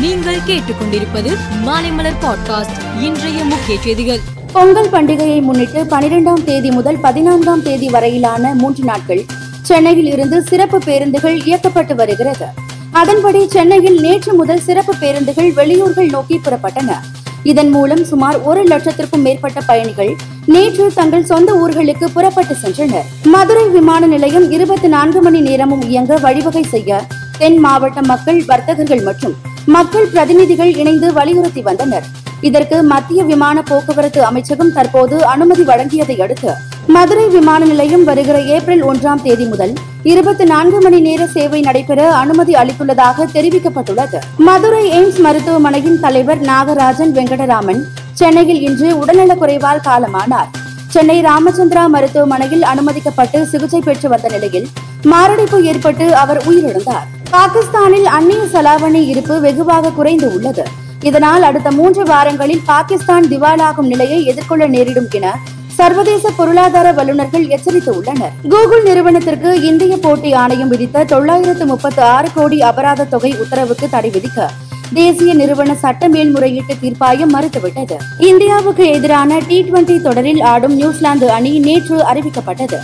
நீங்கள் கேட்டுக்கொண்டிருப்பது மாலைமலர் பாட்காஸ்ட் இன்றைய முக்கிய செய்திகள். பொங்கல் பண்டிகையை முன்னிட்டு பனிரெண்டாம் தேதி முதல் பதினான்காம் தேதி வரையிலான மூன்று நாட்கள் சென்னையில் இருந்து சிறப்பு பேருந்துகள் இயக்கப்பட்டு வருகிறது. அதன்படி சென்னையில் நேற்று முதல் சிறப்பு பேருந்துகள் வெளியூர்கள் நோக்கி புறப்பட்டன. இதன் மூலம் சுமார் ஒரு லட்சத்திற்கும் மேற்பட்ட பயணிகள் நேற்று தங்கள் சொந்த ஊர்களுக்கு புறப்பட்டு சென்றனர். மதுரை விமான நிலையம் இருபத்தி நான்கு மணி நேரமும் இயங்க வழிவகை செய்ய தென் மாவட்ட மக்கள் வர்த்தகர்கள் மற்றும் மக்கள் பிரதிநிதிகள் இணைந்து வலியுறுத்தி வந்தனர். இதற்கு மத்திய விமான போக்குவரத்து அமைச்சகம் தற்போது அனுமதி வழங்கியதை அடுத்து மதுரை விமான நிலையம் வருகிற ஏப்ரல் ஒன்றாம் தேதி முதல் இருபத்தி நான்கு மணி நேர சேவை நடைபெற அனுமதி அளித்துள்ளதாக தெரிவிக்கப்பட்டுள்ளது. மதுரை எய்ம்ஸ் மருத்துவமனையின் தலைவர் நாகராஜன் வெங்கடராமன் சென்னையில் இன்று உடல்நலக்குறைவால் காலமானார். சென்னை ராமச்சந்திரா மருத்துவமனையில் அனுமதிக்கப்பட்டு சிகிச்சை பெற்று வந்த நிலையில் மாரடைப்பு ஏற்பட்டு அவர் உயிரிழந்தார். பாகிஸ்தானில் அந்நிய செலாவணி இருப்பு வெகுவாக குறைந்து உள்ளது. இதனால் அடுத்த மூன்று வாரங்களில் பாகிஸ்தான் திவாலாகும் நிலையை எதிர்கொள்ள நேரிடும் என சர்வதேச பொருளாதார வல்லுநர்கள் எச்சரித்து உள்ளனர் கூகுள் நிறுவனத்திற்கு இந்திய போட்டி ஆணையம் விதித்த தொள்ளாயிரத்து முப்பத்து ஆறு கோடி அபராத தொகை உத்தரவுக்கு தடை விதிக்க தேசிய நிறுவன சட்ட மேல்முறையீட்டு தீர்ப்பாயம் மறுத்துவிட்டது. இந்தியாவுக்கு எதிரான டி டுவெண்டி தொடரில் ஆடும் நியூசிலாந்து அணி நேற்று அறிவிக்கப்பட்டது.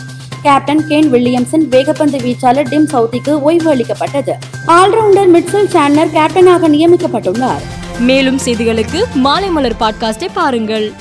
கேப்டன் கேன் வில்லியம்சன் வேகப்பந்து வீச்சாளர் டிம் சவுத்திக்கு ஓய்வு அளிக்கப்பட்டது. ஆல்ரவுண்டர் மிட்சல் சேனர் கேப்டனாக நியமிக்கப்பட்டுள்ளார். மேலும் செய்திகளுக்கு மாலை மலர் பாட்காஸ்டை பாருங்கள்.